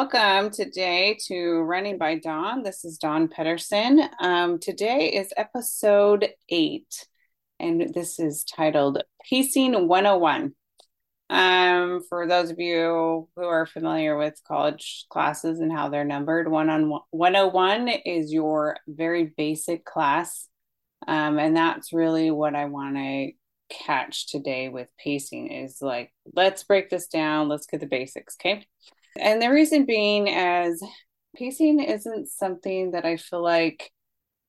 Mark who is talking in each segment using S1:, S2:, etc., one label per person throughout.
S1: Welcome today to Running by Dawn. This is Dawn Pedersen. Um, today is episode eight, and this is titled Pacing 101. Um, for those of you who are familiar with college classes and how they're numbered, one on 101 is your very basic class. Um, and that's really what I want to catch today with pacing is like, let's break this down. Let's get the basics. Okay. And the reason being as pacing isn't something that I feel like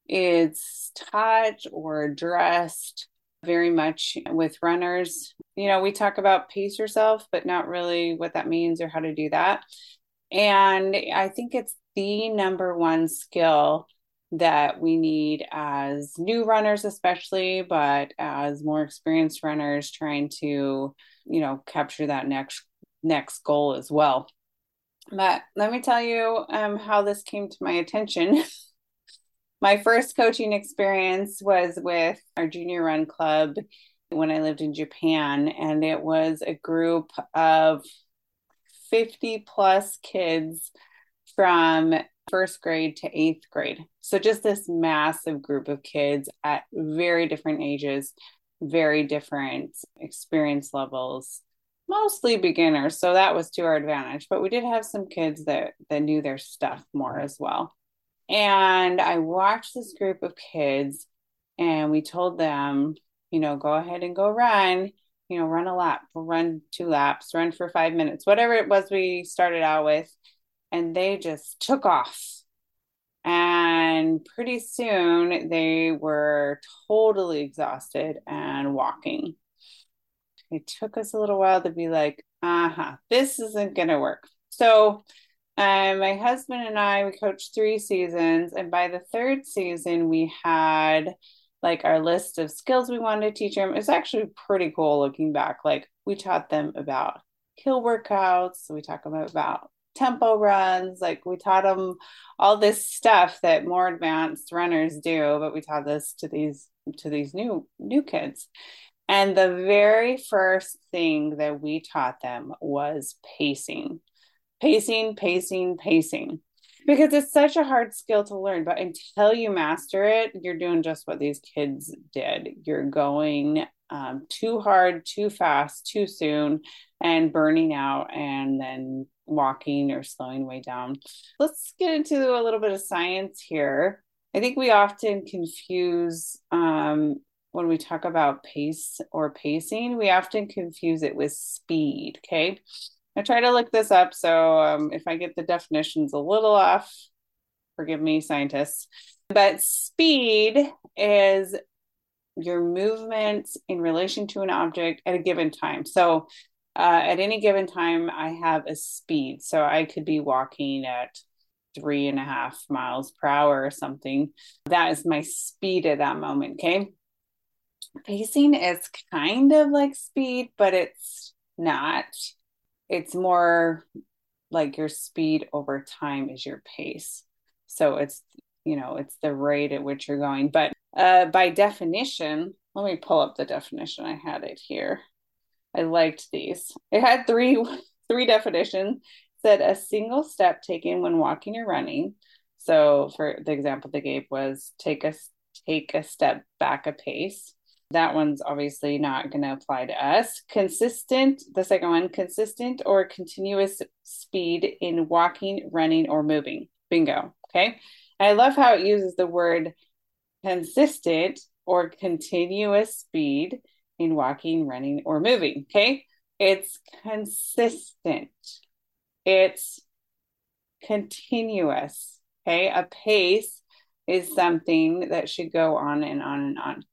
S1: is taught or addressed very much with runners. You know, we talk about pace yourself, but not really what that means or how to do that. And I think it's the number one skill that we need as new runners, especially, but as more experienced runners trying to, you know, capture that next next goal as well. But let me tell you um, how this came to my attention. my first coaching experience was with our junior run club when I lived in Japan, and it was a group of 50 plus kids from first grade to eighth grade. So, just this massive group of kids at very different ages, very different experience levels mostly beginners so that was to our advantage but we did have some kids that that knew their stuff more as well. And i watched this group of kids and we told them you know go ahead and go run you know run a lap run two laps run for five minutes whatever it was we started out with. And they just took off. And pretty soon they were totally exhausted and walking it took us a little while to be like, uh huh, this isn't going to work. So, um, my husband and I, we coached three seasons. And by the third season, we had like our list of skills we wanted to teach them. It's actually pretty cool looking back. Like, we taught them about hill workouts, we talk about, about tempo runs like we taught them all this stuff that more advanced runners do but we taught this to these to these new new kids and the very first thing that we taught them was pacing, pacing, pacing, pacing. Because it's such a hard skill to learn, but until you master it, you're doing just what these kids did. You're going um, too hard, too fast, too soon, and burning out, and then walking or slowing way down. Let's get into a little bit of science here. I think we often confuse um, when we talk about pace or pacing, we often confuse it with speed. Okay. I try to look this up. So um, if I get the definitions a little off, forgive me, scientists. But speed is your movement in relation to an object at a given time. So uh, at any given time, I have a speed. So I could be walking at three and a half miles per hour or something. That is my speed at that moment. Okay pacing is kind of like speed, but it's not. It's more like your speed over time is your pace. So it's, you know, it's the rate at which you're going. But uh, by definition, let me pull up the definition. I had it here. I liked these. It had three three definitions. It said a single step taken when walking or running. So for the example they gave was take a take a step back a pace that one's obviously not going to apply to us. Consistent, the second one, consistent or continuous speed in walking, running, or moving. Bingo. Okay. I love how it uses the word consistent or continuous speed in walking, running, or moving. Okay. It's consistent, it's continuous. Okay. A pace is something that should go on and on and on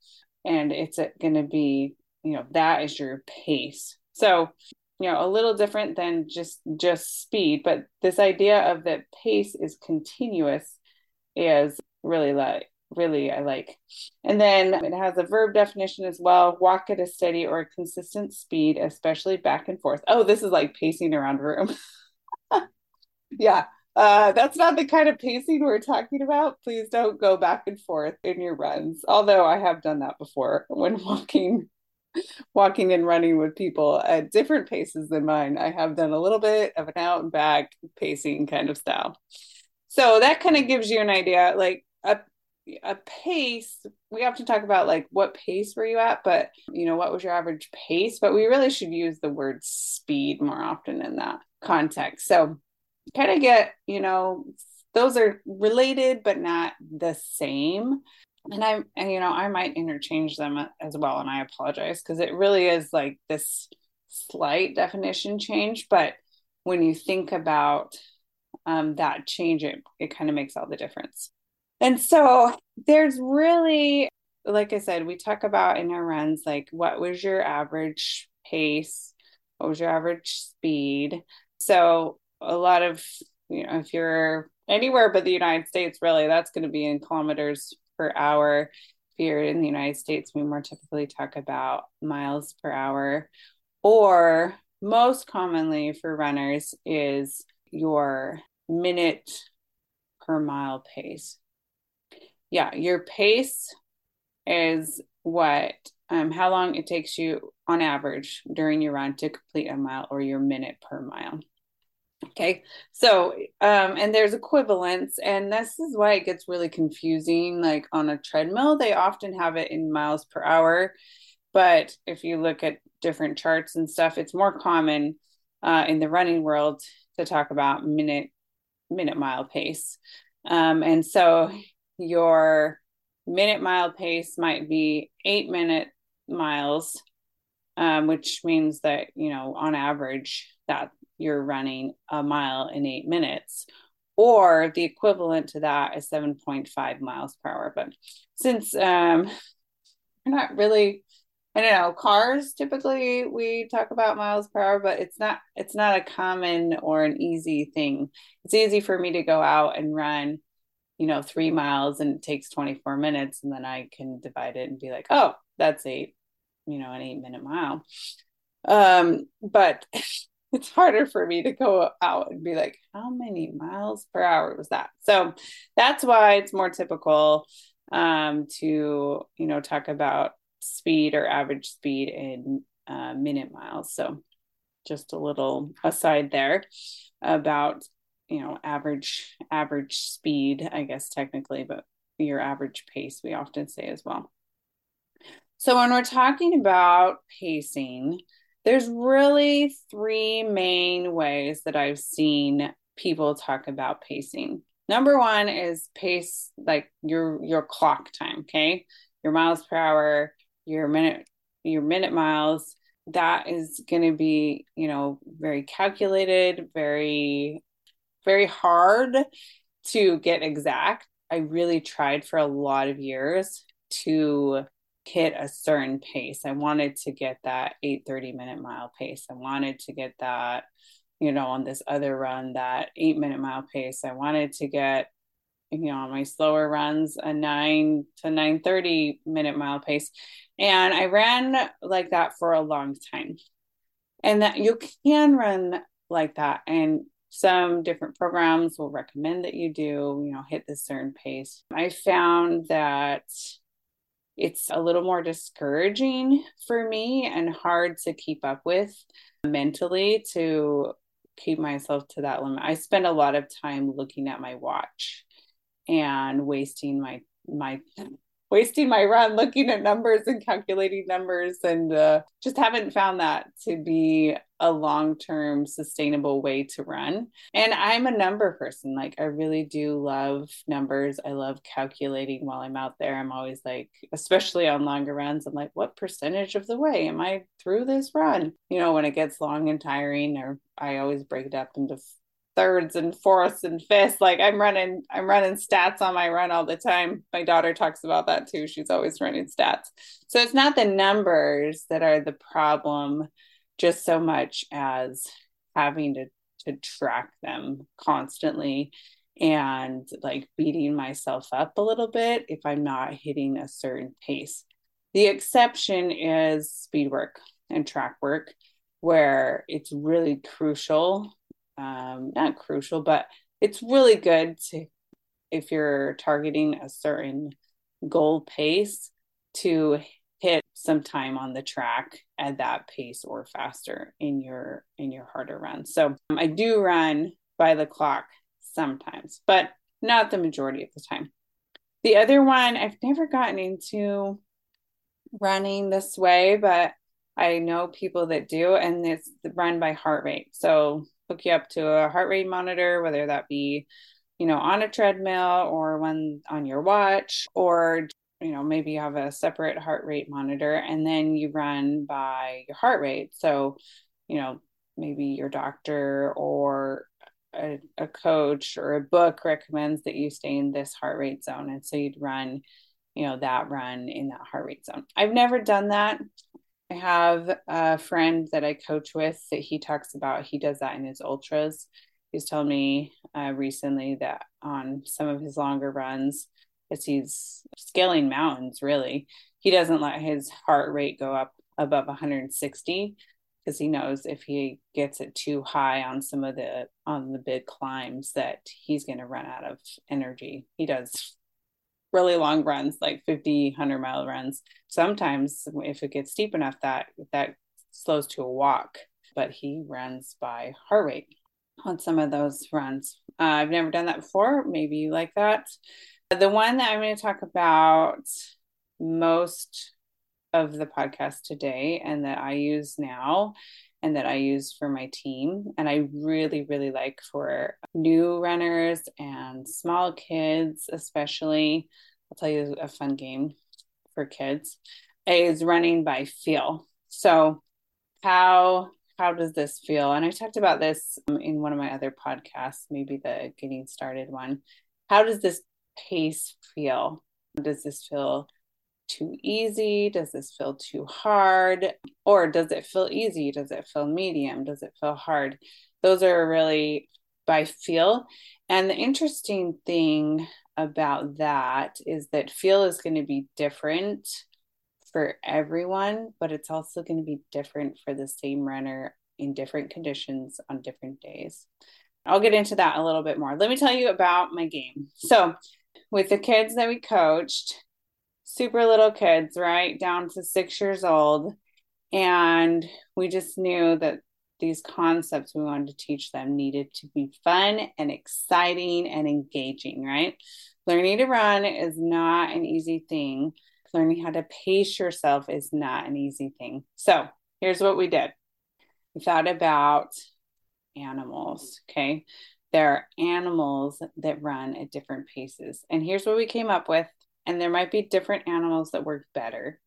S1: and it's going to be you know that is your pace. So you know a little different than just just speed but this idea of that pace is continuous is really like really i like. And then it has a verb definition as well walk at a steady or a consistent speed especially back and forth. Oh this is like pacing around a room. Yeah uh, that's not the kind of pacing we're talking about. Please don't go back and forth in your runs. Although I have done that before when walking walking and running with people at different paces than mine. I have done a little bit of an out and back pacing kind of style. So that kind of gives you an idea. Like a a pace, we have to talk about like what pace were you at, but you know, what was your average pace? But we really should use the word speed more often in that context. So kind of get, you know, those are related but not the same. And i and you know i might interchange them as well and i apologize because it really is like this slight definition change. But when you think about um, that change it, it kind of makes all the difference. And so there's really like i said we talk about in our runs like what was your average pace? What was your average speed? So a lot of you know if you're anywhere but the united states really that's going to be in kilometers per hour. Here in the united states we more typically talk about miles per hour. Or most commonly for runners is your minute per mile pace. Yeah your pace is what um, how long it takes you on average during your run to complete a mile or your minute per mile Okay, so um, and there's equivalence, and this is why it gets really confusing. Like on a treadmill, they often have it in miles per hour, but if you look at different charts and stuff, it's more common uh, in the running world to talk about minute minute mile pace, um, and so your minute mile pace might be eight minute miles, um, which means that you know on average that you're running a mile in eight minutes or the equivalent to that is 7.5 miles per hour. But since um we're not really i don't know cars typically we talk about miles per hour but it's not it's not a common or an easy thing. It's easy for me to go out and run you know three miles and it takes 24 minutes and then i can divide it and be like oh that's eight you know an eight minute mile. Um but it's harder for me to go out and be like, how many miles per hour was that? So that's why it's more typical um, to, you know, talk about speed or average speed in uh, minute miles. So just a little aside there about, you know, average, average speed, I guess technically, but your average pace, we often say as well. So when we're talking about pacing, there's really three main ways that I've seen people talk about pacing. Number one is pace like your your clock time, okay? Your miles per hour, your minute your minute miles. That is going to be, you know, very calculated, very very hard to get exact. I really tried for a lot of years to hit a certain pace. I wanted to get that 830 minute mile pace. I wanted to get that, you know, on this other run, that eight minute mile pace. I wanted to get, you know, on my slower runs, a nine to 930 minute mile pace. And I ran like that for a long time. And that you can run like that. And some different programs will recommend that you do, you know, hit this certain pace. I found that it's a little more discouraging for me and hard to keep up with mentally to keep myself to that limit. I spend a lot of time looking at my watch and wasting my my wasting my run looking at numbers and calculating numbers and uh, just haven't found that to be a long-term sustainable way to run. And i'm a number person. Like i really do love numbers. I love calculating while i'm out there. I'm always like especially on longer runs i'm like what percentage of the way am i through this run? You know when it gets long and tiring or i always break it up into thirds and fourths and fifths. Like I'm running, I'm running stats on my run all the time. My daughter talks about that too. She's always running stats. So it's not the numbers that are the problem, just so much as having to to track them constantly and like beating myself up a little bit if I'm not hitting a certain pace. The exception is speed work and track work, where it's really crucial um, not crucial, but it's really good to if you're targeting a certain goal pace to hit some time on the track at that pace or faster in your in your harder runs. So um, I do run by the clock sometimes, but not the majority of the time. The other one I've never gotten into running this way, but I know people that do, and it's run by heart rate. So hook you up to a heart rate monitor, whether that be, you know, on a treadmill or one on your watch, or you know, maybe you have a separate heart rate monitor, and then you run by your heart rate. So, you know, maybe your doctor or a, a coach or a book recommends that you stay in this heart rate zone, and so you'd run you know that run in that heart rate zone. I've never done that I have a friend that I coach with that he talks about. He does that in his ultras. He's told me uh, recently that on some of his longer runs, as he's scaling mountains, really, he doesn't let his heart rate go up above 160 because he knows if he gets it too high on some of the on the big climbs that he's going to run out of energy. He does really long runs, like 50, 100 mile runs. Sometimes if it gets steep enough that that slows to a walk, but he runs by heart rate on some of those runs. Uh, I've never done that before. Maybe you like that. The one that I'm going to talk about most of the podcast today and that I use now and that I use for my team. And I really, really like for new runners and small kids, especially. I'll tell you a fun game for kids is running by feel. So, how how does this feel? And I talked about this um, in one of my other podcasts, maybe the getting started one. How does this pace feel? Does this feel too easy? Does this feel too hard? Or does it feel easy? Does it feel medium? Does it feel hard? Those are really by feel. And the interesting thing about that is that feel is going to be different for everyone, but it's also going to be different for the same runner in different conditions on different days. I'll get into that a little bit more. Let me tell you about my game. So, with the kids that we coached, super little kids, right? Down to six years old. And we just knew that these concepts we wanted to teach them needed to be fun and exciting and engaging, right? Learning to run is not an easy thing. Learning how to pace yourself is not an easy thing. So here's what we did we thought about animals, okay? There are animals that run at different paces. And here's what we came up with and there might be different animals that work better.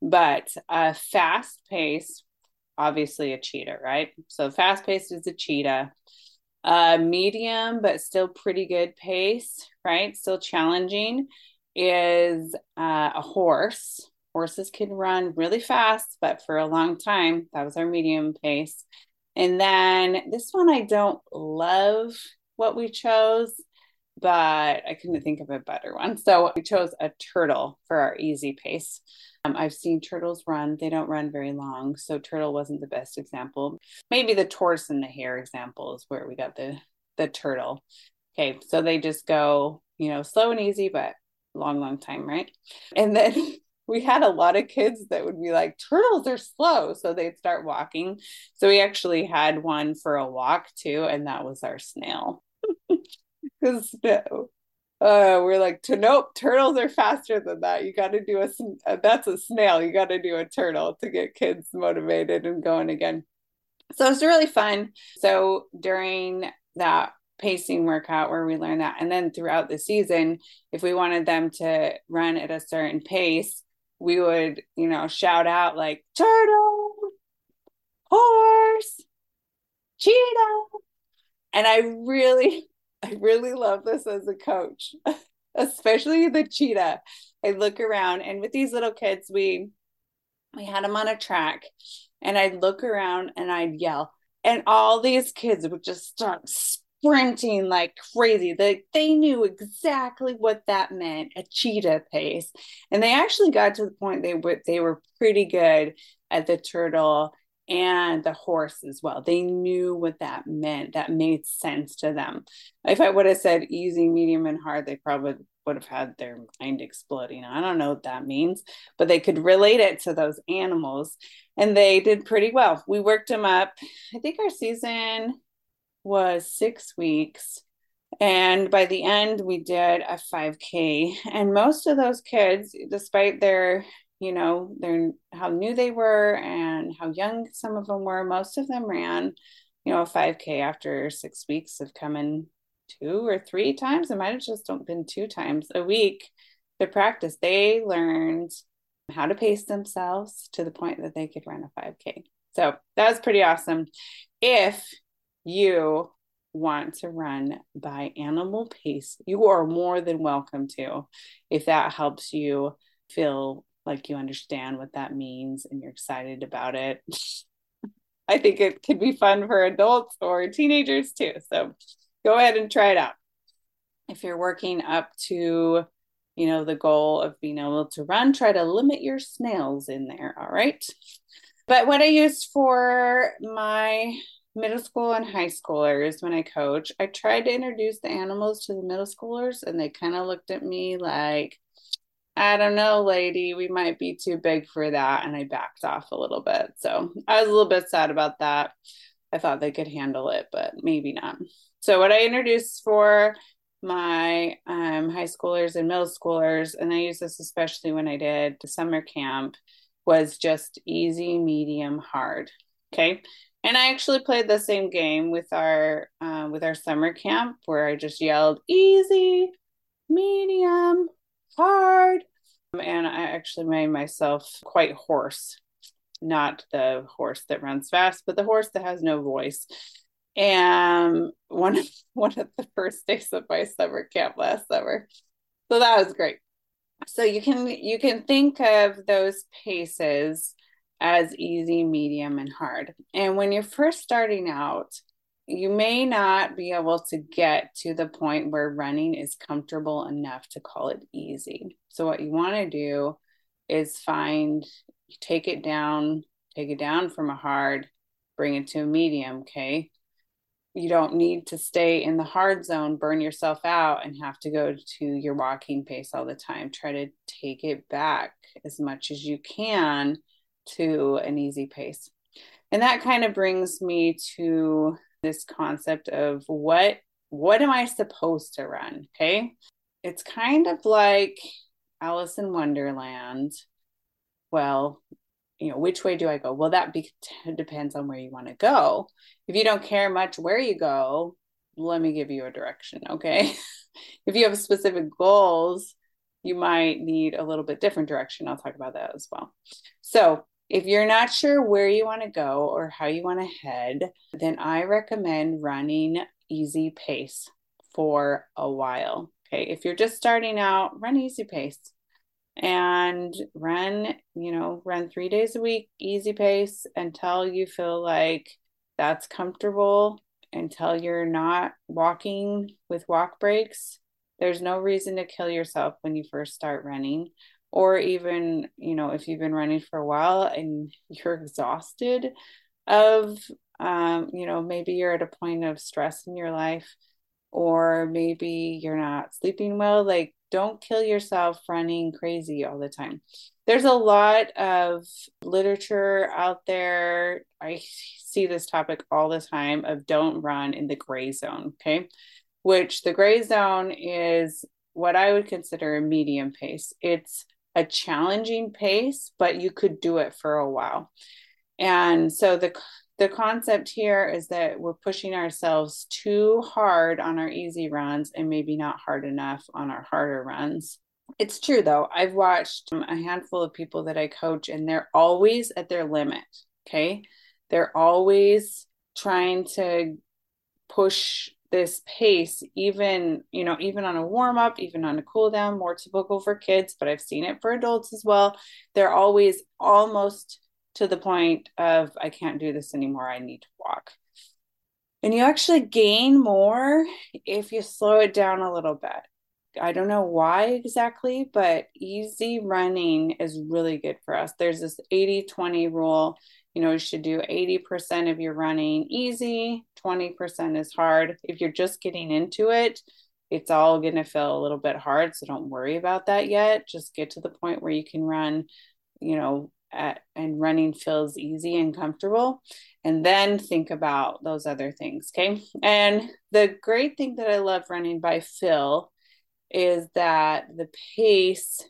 S1: But a fast pace, obviously a cheetah, right? So fast pace is a cheetah. A medium, but still pretty good pace, right? Still challenging is uh, a horse. Horses can run really fast, but for a long time, that was our medium pace. And then this one, I don't love what we chose but I couldn't think of a better one. So we chose a turtle for our easy pace. Um, I've seen turtles run, they don't run very long. So turtle wasn't the best example. Maybe the tortoise and the hare example is where we got the, the turtle. Okay, so they just go, you know, slow and easy, but long, long time, right? And then we had a lot of kids that would be like, turtles are slow. So they'd start walking. So we actually had one for a walk too, and that was our snail. Because no, uh, we're like to nope turtles are faster than that. You got to do a uh, that's a snail. You got to do a turtle to get kids motivated and going again. So it's really fun. So during that pacing workout where we learned that and then throughout the season if we wanted them to run at a certain pace we would you know shout out like turtle horse cheetah. And i really I really love this as a coach, especially the cheetah. I look around and with these little kids, we we had them on a track and I'd look around and I'd yell. And all these kids would just start sprinting like crazy. They they knew exactly what that meant, a cheetah pace. And they actually got to the point they were they were pretty good at the turtle and the horse as well. They knew what that meant. That made sense to them. If I would have said easy, medium, and hard, they probably would have had their mind exploding. I don't know what that means, but they could relate it to those animals and they did pretty well. We worked them up. I think our season was six weeks. And by the end, we did a 5K. And most of those kids, despite their, you know, their how new they were and how young some of them were, most of them ran, you know, a 5K after six weeks of coming two or three times. It might have just been two times a week to practice. They learned how to pace themselves to the point that they could run a 5K. So that was pretty awesome. If you want to run by animal pace, you are more than welcome to. If that helps you feel like you understand what that means and you're excited about it, I think it could be fun for adults or teenagers too. So go ahead and try it out. If you're working up to, you know, the goal of being able to run, try to limit your snails in there. All right. But what I used for my middle school and high schoolers when I coach, I tried to introduce the animals to the middle schoolers and they kind of looked at me like, I don't know, lady, we might be too big for that. And I backed off a little bit. So I was a little bit sad about that. I thought they could handle it, but maybe not. So, what I introduced for my um, high schoolers and middle schoolers, and I use this especially when I did the summer camp, was just easy, medium, hard. Okay. And I actually played the same game with our uh, with our summer camp where I just yelled easy, medium, hard, um, and I actually made myself quite hoarse. Not the horse that runs fast, but the horse that has no voice and one of one of the first days of my summer camp last summer. So that was great. So you can you can think of those paces as easy, medium, and hard. And when you're first starting out, you may not be able to get to the point where running is comfortable enough to call it easy. So what you want to do is find take it down, take it down from a hard, bring it to a medium, okay? you don't need to stay in the hard zone, burn yourself out, and have to go to your walking pace all the time. Try to take it back as much as you can to an easy pace. And that kind of brings me to this concept of what what am I supposed to run? Okay. It's kind of like Alice in Wonderland. Well, you know which way do i go well that be- depends on where you want to go if you don't care much where you go let me give you a direction okay if you have specific goals you might need a little bit different direction i'll talk about that as well so if you're not sure where you want to go or how you want to head then i recommend running easy pace for a while okay if you're just starting out run easy pace and run, you know, run three days a week, easy pace until you feel like that's comfortable, until you're not walking with walk breaks. There's no reason to kill yourself when you first start running. Or even, you know, if you've been running for a while and you're exhausted of, um, you know, maybe you're at a point of stress in your life, or maybe you're not sleeping well, like don't kill yourself running crazy all the time. There's a lot of literature out there. I see this topic all the time of don't run in the gray zone, okay? Which the gray zone is what I would consider a medium pace. It's a challenging pace, but you could do it for a while. And so the the concept here is that we're pushing ourselves too hard on our easy runs and maybe not hard enough on our harder runs. It's true though. I've watched um, a handful of people that I coach and they're always at their limit. Okay. They're always trying to push this pace, even, you know, even on a warm up, even on a cool down, more typical for kids, but I've seen it for adults as well. They're always almost to the point of I can't do this anymore. I need to walk. And you actually gain more if you slow it down a little bit. I don't know why exactly, but easy running is really good for us. There's this 80 20 rule. You know, you should do 80% of your running easy, 20% is hard. If you're just getting into it, it's all going to feel a little bit hard. So don't worry about that yet. Just get to the point where you can run, you know, at, and running feels easy and comfortable. And then think about those other things. Okay. And the great thing that I love running by feel is that the pace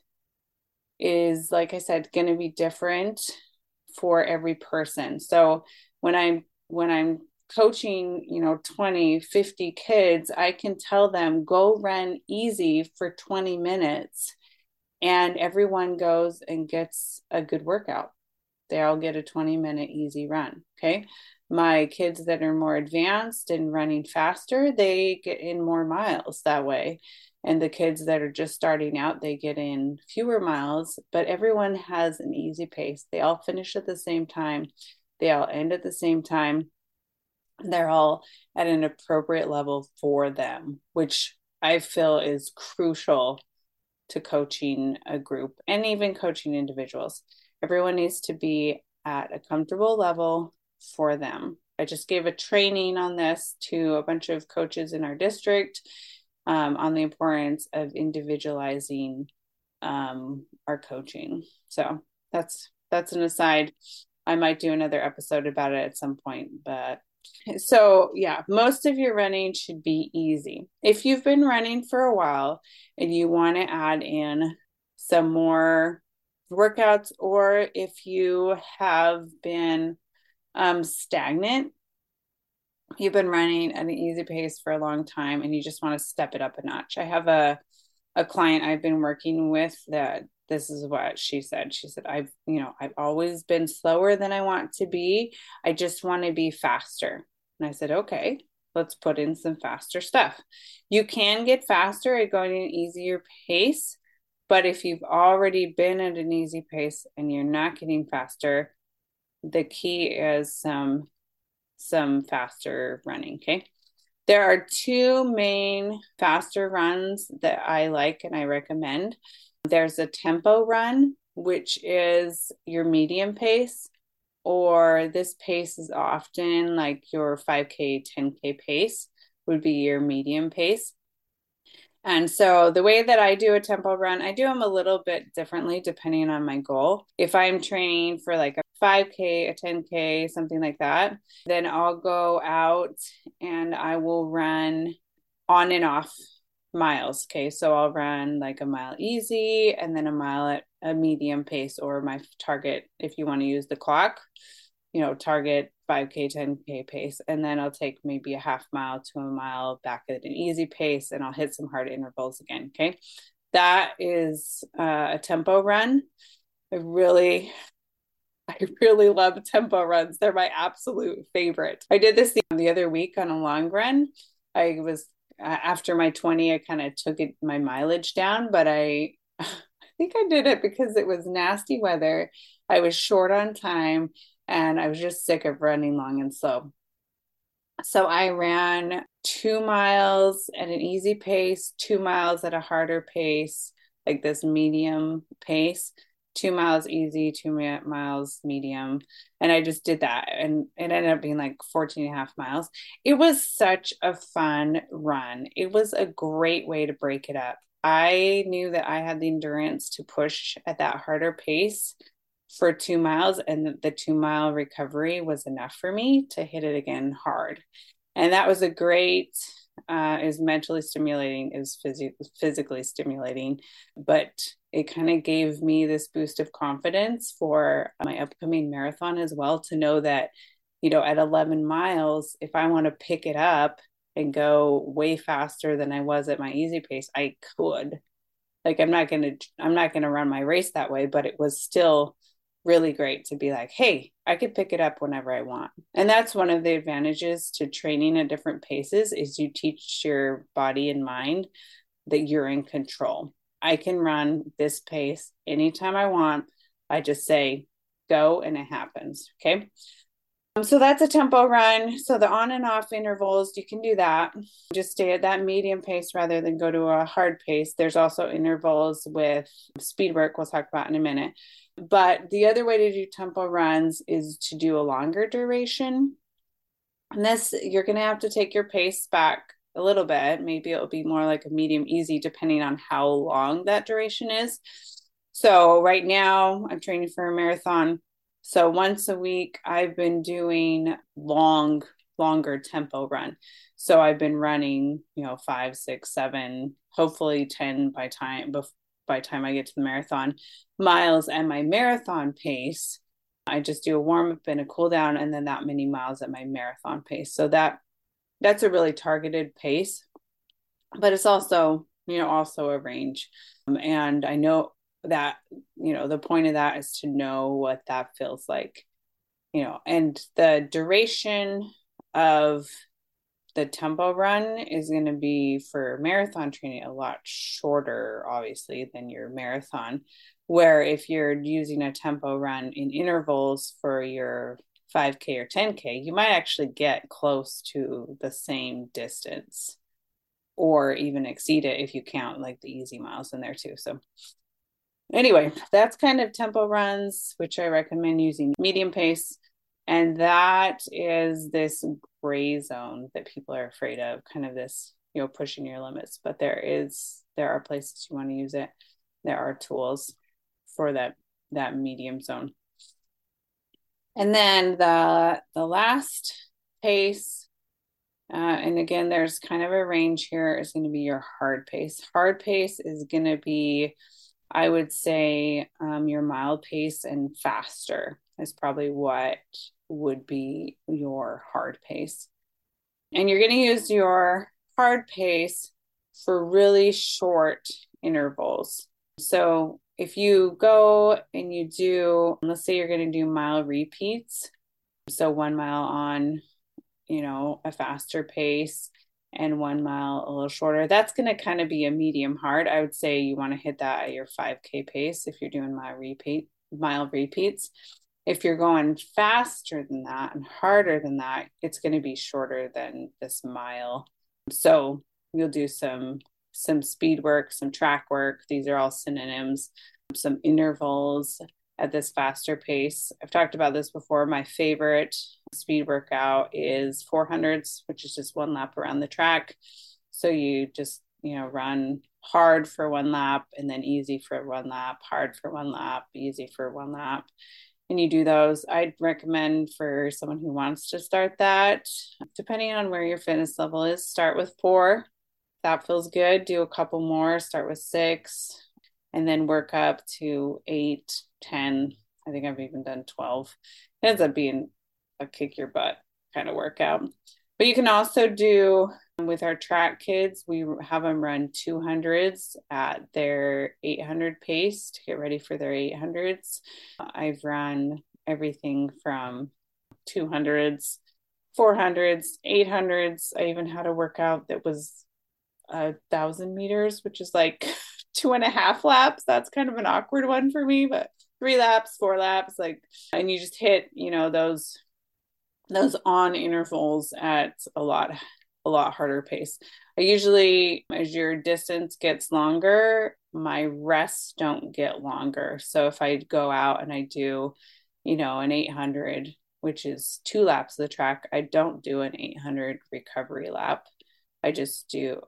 S1: is, like I said, going to be different for every person. So when I'm when I'm coaching, you know, 20, 50 kids, I can tell them go run easy for 20 minutes and everyone goes and gets a good workout. They all get a 20 minute easy run. Okay. My kids that are more advanced and running faster, they get in more miles that way. And the kids that are just starting out, they get in fewer miles, but everyone has an easy pace. They all finish at the same time, they all end at the same time they're all at an appropriate level for them, which I feel is crucial to coaching a group and even coaching individuals. Everyone needs to be at a comfortable level for them. I just gave a training on this to a bunch of coaches in our district um, on the importance of individualizing um, our coaching. So that's that's an aside. I might do another episode about it at some point, but so yeah, most of your running should be easy. If you've been running for a while and you want to add in some more workouts, or if you have been um, stagnant, you've been running at an easy pace for a long time and you just want to step it up a notch. I have a a client I've been working with that this is what she said. She said, I've, you know, I've always been slower than I want to be. I just want to be faster. And I said, okay, let's put in some faster stuff. You can get faster at going at an easier pace, but if you've already been at an easy pace and you're not getting faster, the key is some some faster running. Okay. There are two main faster runs that I like and I recommend. There's a tempo run, which is your medium pace, or this pace is often like your 5K, 10K pace would be your medium pace. And so the way that I do a tempo run, I do them a little bit differently depending on my goal. If I'm training for like a 5K, a 10K, something like that, then I'll go out and I will run on and off miles. Okay. So I'll run like a mile easy and then a mile at a medium pace or my target, if you want to use the clock, you know, target 5K, 10K pace. And then I'll take maybe a half mile to a mile back at an easy pace and I'll hit some hard intervals again. Okay. That is uh, a tempo run. I really, I really love tempo runs. They're my absolute favorite. I did this the, the other week on a long run. I was after my 20 i kind of took it my mileage down but i i think i did it because it was nasty weather i was short on time and i was just sick of running long and slow so i ran two miles at an easy pace two miles at a harder pace like this medium pace two miles easy, two miles medium. And I just did that. And it ended up being like 14 and a half miles. It was such a fun run. It was a great way to break it up. I knew that I had the endurance to push at that harder pace for two miles, and the two mile recovery was enough for me to hit it again hard. And that was a great uh, is mentally stimulating, is phys- physically stimulating, but it kind of gave me this boost of confidence for my upcoming marathon as well to know that, you know, at 11 miles, if I want to pick it up and go way faster than I was at my easy pace, I could. Like I'm not going to I'm not going to run my race that way, but it was still really great to be like, hey, I could pick it up whenever I want. And that's one of the advantages to training at different paces is you teach your body and mind that you're in control. I can run this pace anytime I want. I just say go and it happens. Okay. Um, so that's a tempo run. So the on and off intervals, you can do that. Just stay at that medium pace rather than go to a hard pace. There's also intervals with speed work, we'll talk about in a minute. But the other way to do tempo runs is to do a longer duration. And this, you're going to have to take your pace back a little bit. Maybe it'll be more like a medium easy, depending on how long that duration is. So, right now, I'm training for a marathon. So, once a week, I've been doing long, longer tempo run. So, I've been running, you know, five, six, seven, hopefully 10 by time by time I get to the marathon miles and my marathon pace. I just do a warm up and a cool down and then that many miles at my marathon pace. So that that's a really targeted pace. But it's also, you know, also a range. Um, and I know that, you know, the point of that is to know what that feels like. You know, and the duration of the tempo run is going to be for marathon training a lot shorter, obviously, than your marathon. Where if you're using a tempo run in intervals for your 5K or 10K, you might actually get close to the same distance or even exceed it if you count like the easy miles in there too. So, anyway, that's kind of tempo runs, which I recommend using medium pace. And that is this gray zone that people are afraid of, kind of this, you know, pushing your limits. But there is, there are places you want to use it. There are tools for that that medium zone. And then the the last pace, uh, and again, there's kind of a range here, is going to be your hard pace. Hard pace is going to be, I would say, um, your mild pace and faster is probably what would be your hard pace. And you're going to use your hard pace for really short intervals. So if you go and you do, let's say you're going to do mile repeats, so one mile on, you know, a faster pace and one mile a little shorter, that's going to kind of be a medium hard. I would say you want to hit that at your 5K pace if you're doing mile repeat mile repeats if you're going faster than that and harder than that, it's going to be shorter than this mile. So you'll do some some speed work, some track work. These are all synonyms. Some intervals at this faster pace. I've talked about this before. My favorite speed workout is 400s, which is just one lap around the track. So you just, you know, run hard for one lap and then easy for one lap, hard for one lap, easy for one lap and you do those, I'd recommend for someone who wants to start that, depending on where your fitness level is, start with four. That feels good. Do a couple more, start with six, and then work up to eight, 10. I think I've even done 12. It ends up being a kick your butt kind of workout. But you can also do with our track kids, we have them run 200s at their 800 pace to get ready for their 800s. I've run everything from 200s, 400s, 800s. I even had a workout that was a thousand meters, which is like two and a half laps. That's kind of an awkward one for me, but three laps, four laps, like, and you just hit, you know, those those on intervals at a lot a lot harder pace. I usually as your distance gets longer, my rests don't get longer. So if I go out and I do, you know, an 800 which is two laps of the track, I don't do an 800 recovery lap. I just do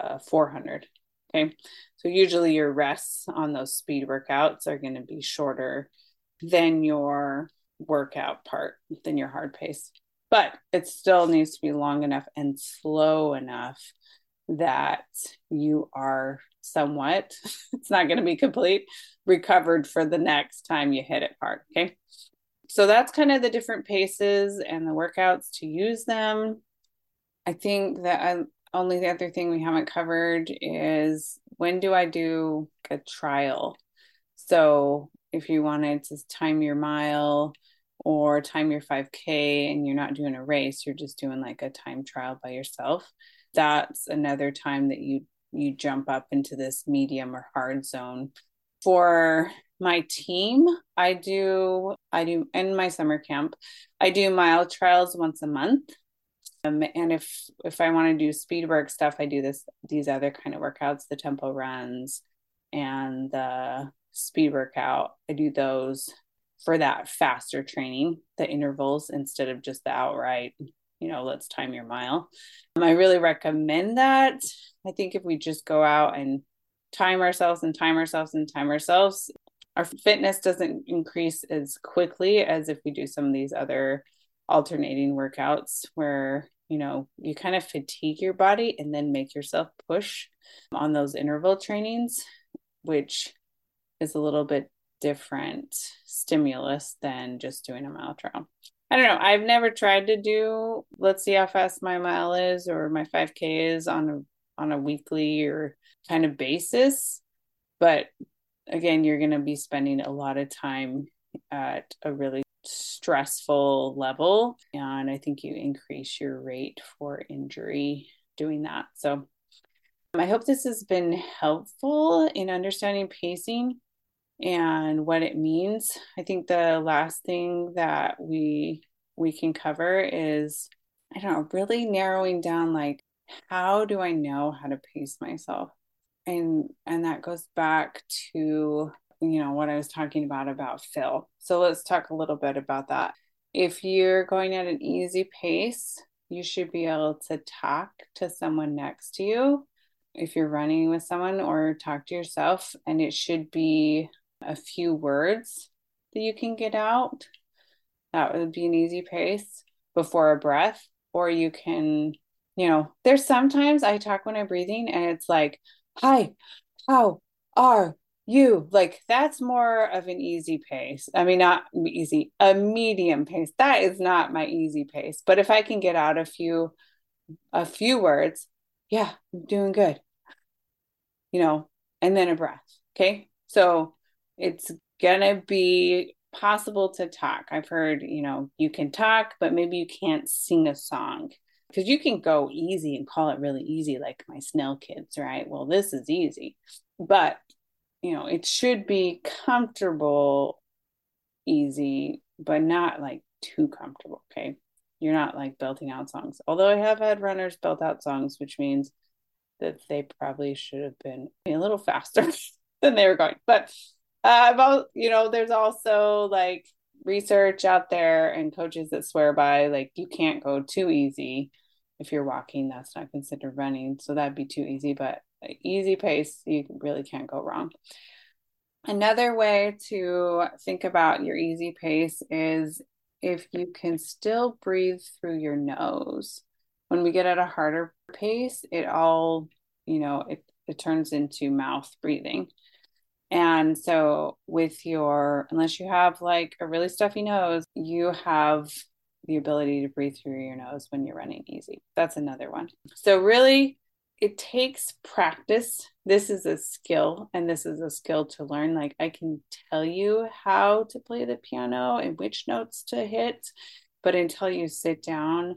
S1: Uh, a 400. Okay. So usually your rests on those speed workouts are going to be shorter than your workout part than your hard pace. But it still needs to be long enough and slow enough that you are somewhat, it's not going to be complete, recovered for the next time you hit it hard. Okay. So that's kind of the different paces and the workouts to use them. I think that I, only the other thing we haven't covered is when do I do a trial? So if you wanted to time your mile or time your 5K and you're not doing a race, you're just doing like a time trial by yourself, that's another time that you you jump up into this medium or hard zone. For my team, I do I do in my summer camp, I do mile trials once a month. Um, and if if I want to do speed work stuff, I do this these other kind of workouts, the tempo runs and the speed workout. I do those for that faster training, the intervals instead of just the outright, you know, let's time your mile. Um, I really recommend that. I think if we just go out and time ourselves and time ourselves and time ourselves, our fitness doesn't increase as quickly as if we do some of these other alternating workouts where you know you kind of fatigue your body and then make yourself push on those interval trainings which is a little bit different stimulus than just doing a mile trial. I don't know. I've never tried to do let's see how fast my mile is or my 5k is on a on a weekly or kind of basis. But again you're going to be spending a lot of time at a really stressful level. And I think you increase your rate for injury doing that. So um, I hope this has been helpful in understanding pacing and what it means. I think the last thing that we we can cover is I don't know, really narrowing down like how do I know how to pace myself? And and that goes back to you know what I was talking about about feel. So let's talk a little bit about that. If you're going at an easy pace, you should be able to talk to someone next to you if you're running with someone or talk to yourself and it should be a few words that you can get out. That would be an easy pace before a breath or you can you know, there's sometimes I talk when I'm breathing and it's like, hi, how are you like that's more of an easy pace. I mean not easy a medium pace. That is not my easy pace but if i can get out a few a few words yeah i'm doing good. You know and then a breath okay? So it's gonna be possible to talk. I've heard you know you can talk but maybe you can't sing a song because you can go easy and call it really easy like my snail kids right? Well this is easy but you know, it should be comfortable, easy, but not like too comfortable. Okay. You're not like belting out songs. Although I have had runners belt out songs, which means that they probably should have been a little faster than they were going. But uh, about, you know, there's also like research out there and coaches that swear by like you can't go too easy if you're walking that's not considered running so that'd be too easy but easy pace, you really can't go wrong. Another way to think about your easy pace is if you can still breathe through your nose. When we get at a harder pace, it all, you know, it, it turns into mouth breathing. And so, with your, unless you have like a really stuffy nose, you have the ability to breathe through your nose when you're running easy. That's another one. So, really it takes practice. This is a skill, and this is a skill to learn. Like, I can tell you how to play the piano and which notes to hit, but until you sit down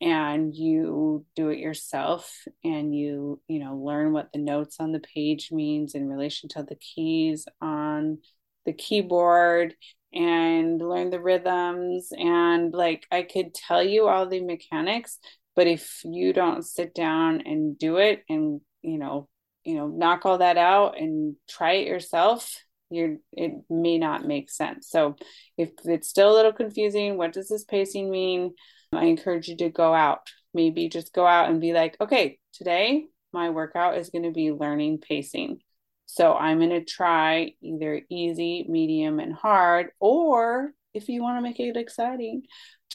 S1: and you do it yourself and you you know learn what the notes on the page means in relation to the keys on the keyboard and learn the rhythms and like I could tell you all the mechanics but if you don't sit down and do it and you know you know knock all that out and try it yourself you're it may not make sense. So if it's still a little confusing what does this pacing mean? I encourage you to go out. Maybe just go out and be like okay today my workout is going to be learning pacing. So i'm going to try either easy medium and hard or if you want to make it exciting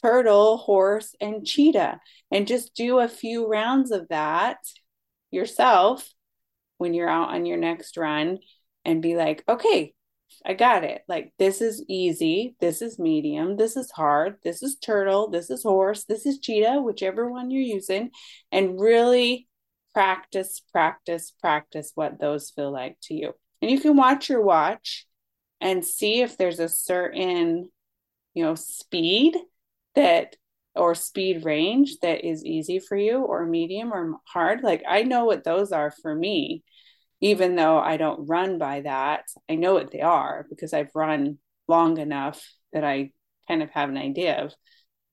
S1: turtle, horse, and cheetah, and just do a few rounds of that yourself when you're out on your next run and be like, okay, I got it. Like, this is easy. This is medium. This is hard. This is turtle. This is horse. This is cheetah, whichever one you're using. And really practice, practice, practice what those feel like to you. And you can watch your watch and see if there's a certain, you know, speed that or speed range that is easy for you or medium or hard. Like i know what those are for me even though i don't run by that. I know what they are because i've run long enough that i kind of have an idea of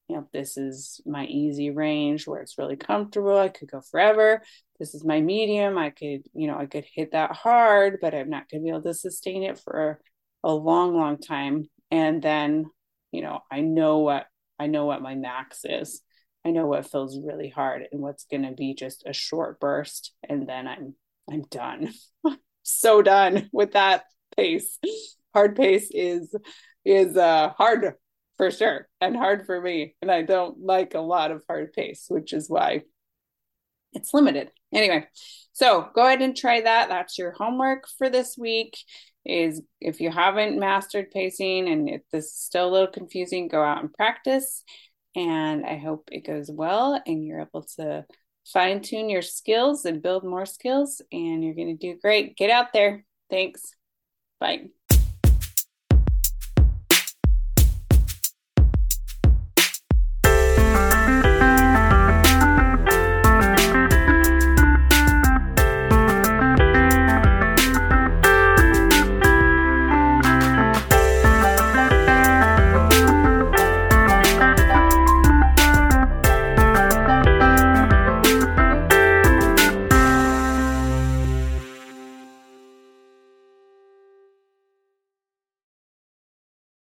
S1: you know this is my easy range where it's really comfortable. I could go forever. This is my medium. I could you know i could hit that hard but i'm not going to be able to sustain it for a long long time. And then you know i know what I know what my max is. I know what feels really hard and what's going to be just a short burst and then I'm I'm done. so done with that pace. Hard pace is is uh hard for sure and hard for me and I don't like a lot of hard pace, which is why it's limited. Anyway, so go ahead and try that. That's your homework for this week. Is if you haven't mastered pacing and if this is still a little confusing, go out and practice. And I hope it goes well and you're able to fine tune your skills and build more skills. And you're going to do great. Get out there. Thanks. Bye.